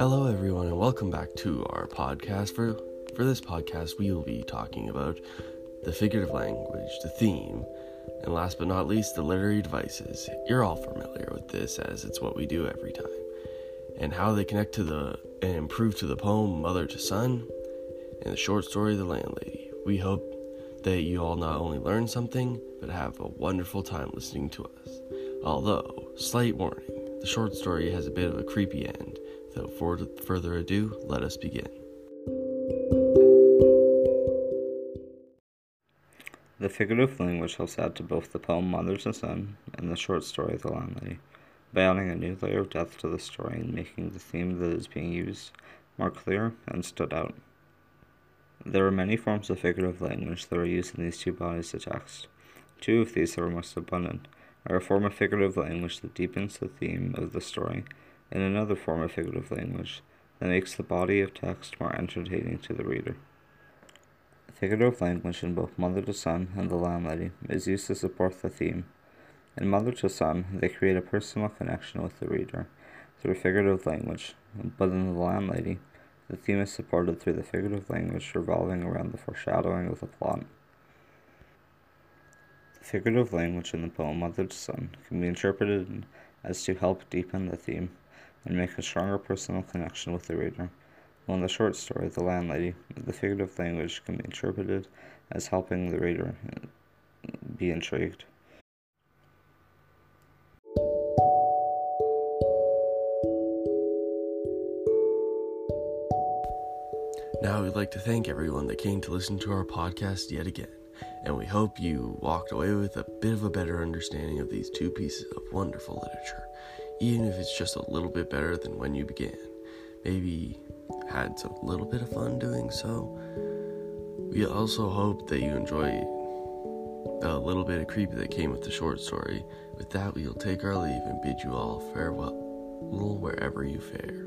Hello, everyone, and welcome back to our podcast. For for this podcast, we will be talking about the figurative language, the theme, and last but not least, the literary devices. You're all familiar with this, as it's what we do every time, and how they connect to the and improve to the poem "Mother to Son" and the short story "The Landlady." We hope that you all not only learn something, but have a wonderful time listening to us. Although, slight warning, the short story has a bit of a creepy end. Without further ado, let us begin. The figurative language helps add to both the poem Mothers and Son and the short story The Landlady, by adding a new layer of depth to the story and making the theme that is being used more clear and stood out. There are many forms of figurative language that are used in these two bodies of text. Two of these that are most abundant are a form of figurative language that deepens the theme of the story in another form of figurative language that makes the body of text more entertaining to the reader. Figurative language in both Mother to Son and The Landlady is used to support the theme. In Mother to Son, they create a personal connection with the reader through figurative language, but in The Landlady, the theme is supported through the figurative language revolving around the foreshadowing of the plot. The figurative language in the poem Mother to Son can be interpreted as to help deepen the theme and make a stronger personal connection with the reader. While in the short story, The Landlady, the figurative language can be interpreted as helping the reader be intrigued. Now, we'd like to thank everyone that came to listen to our podcast yet again, and we hope you walked away with a bit of a better understanding of these two pieces of wonderful literature even if it's just a little bit better than when you began. Maybe had a little bit of fun doing so. We also hope that you enjoy the little bit of creepy that came with the short story. With that, we'll take our leave and bid you all farewell wherever you fare.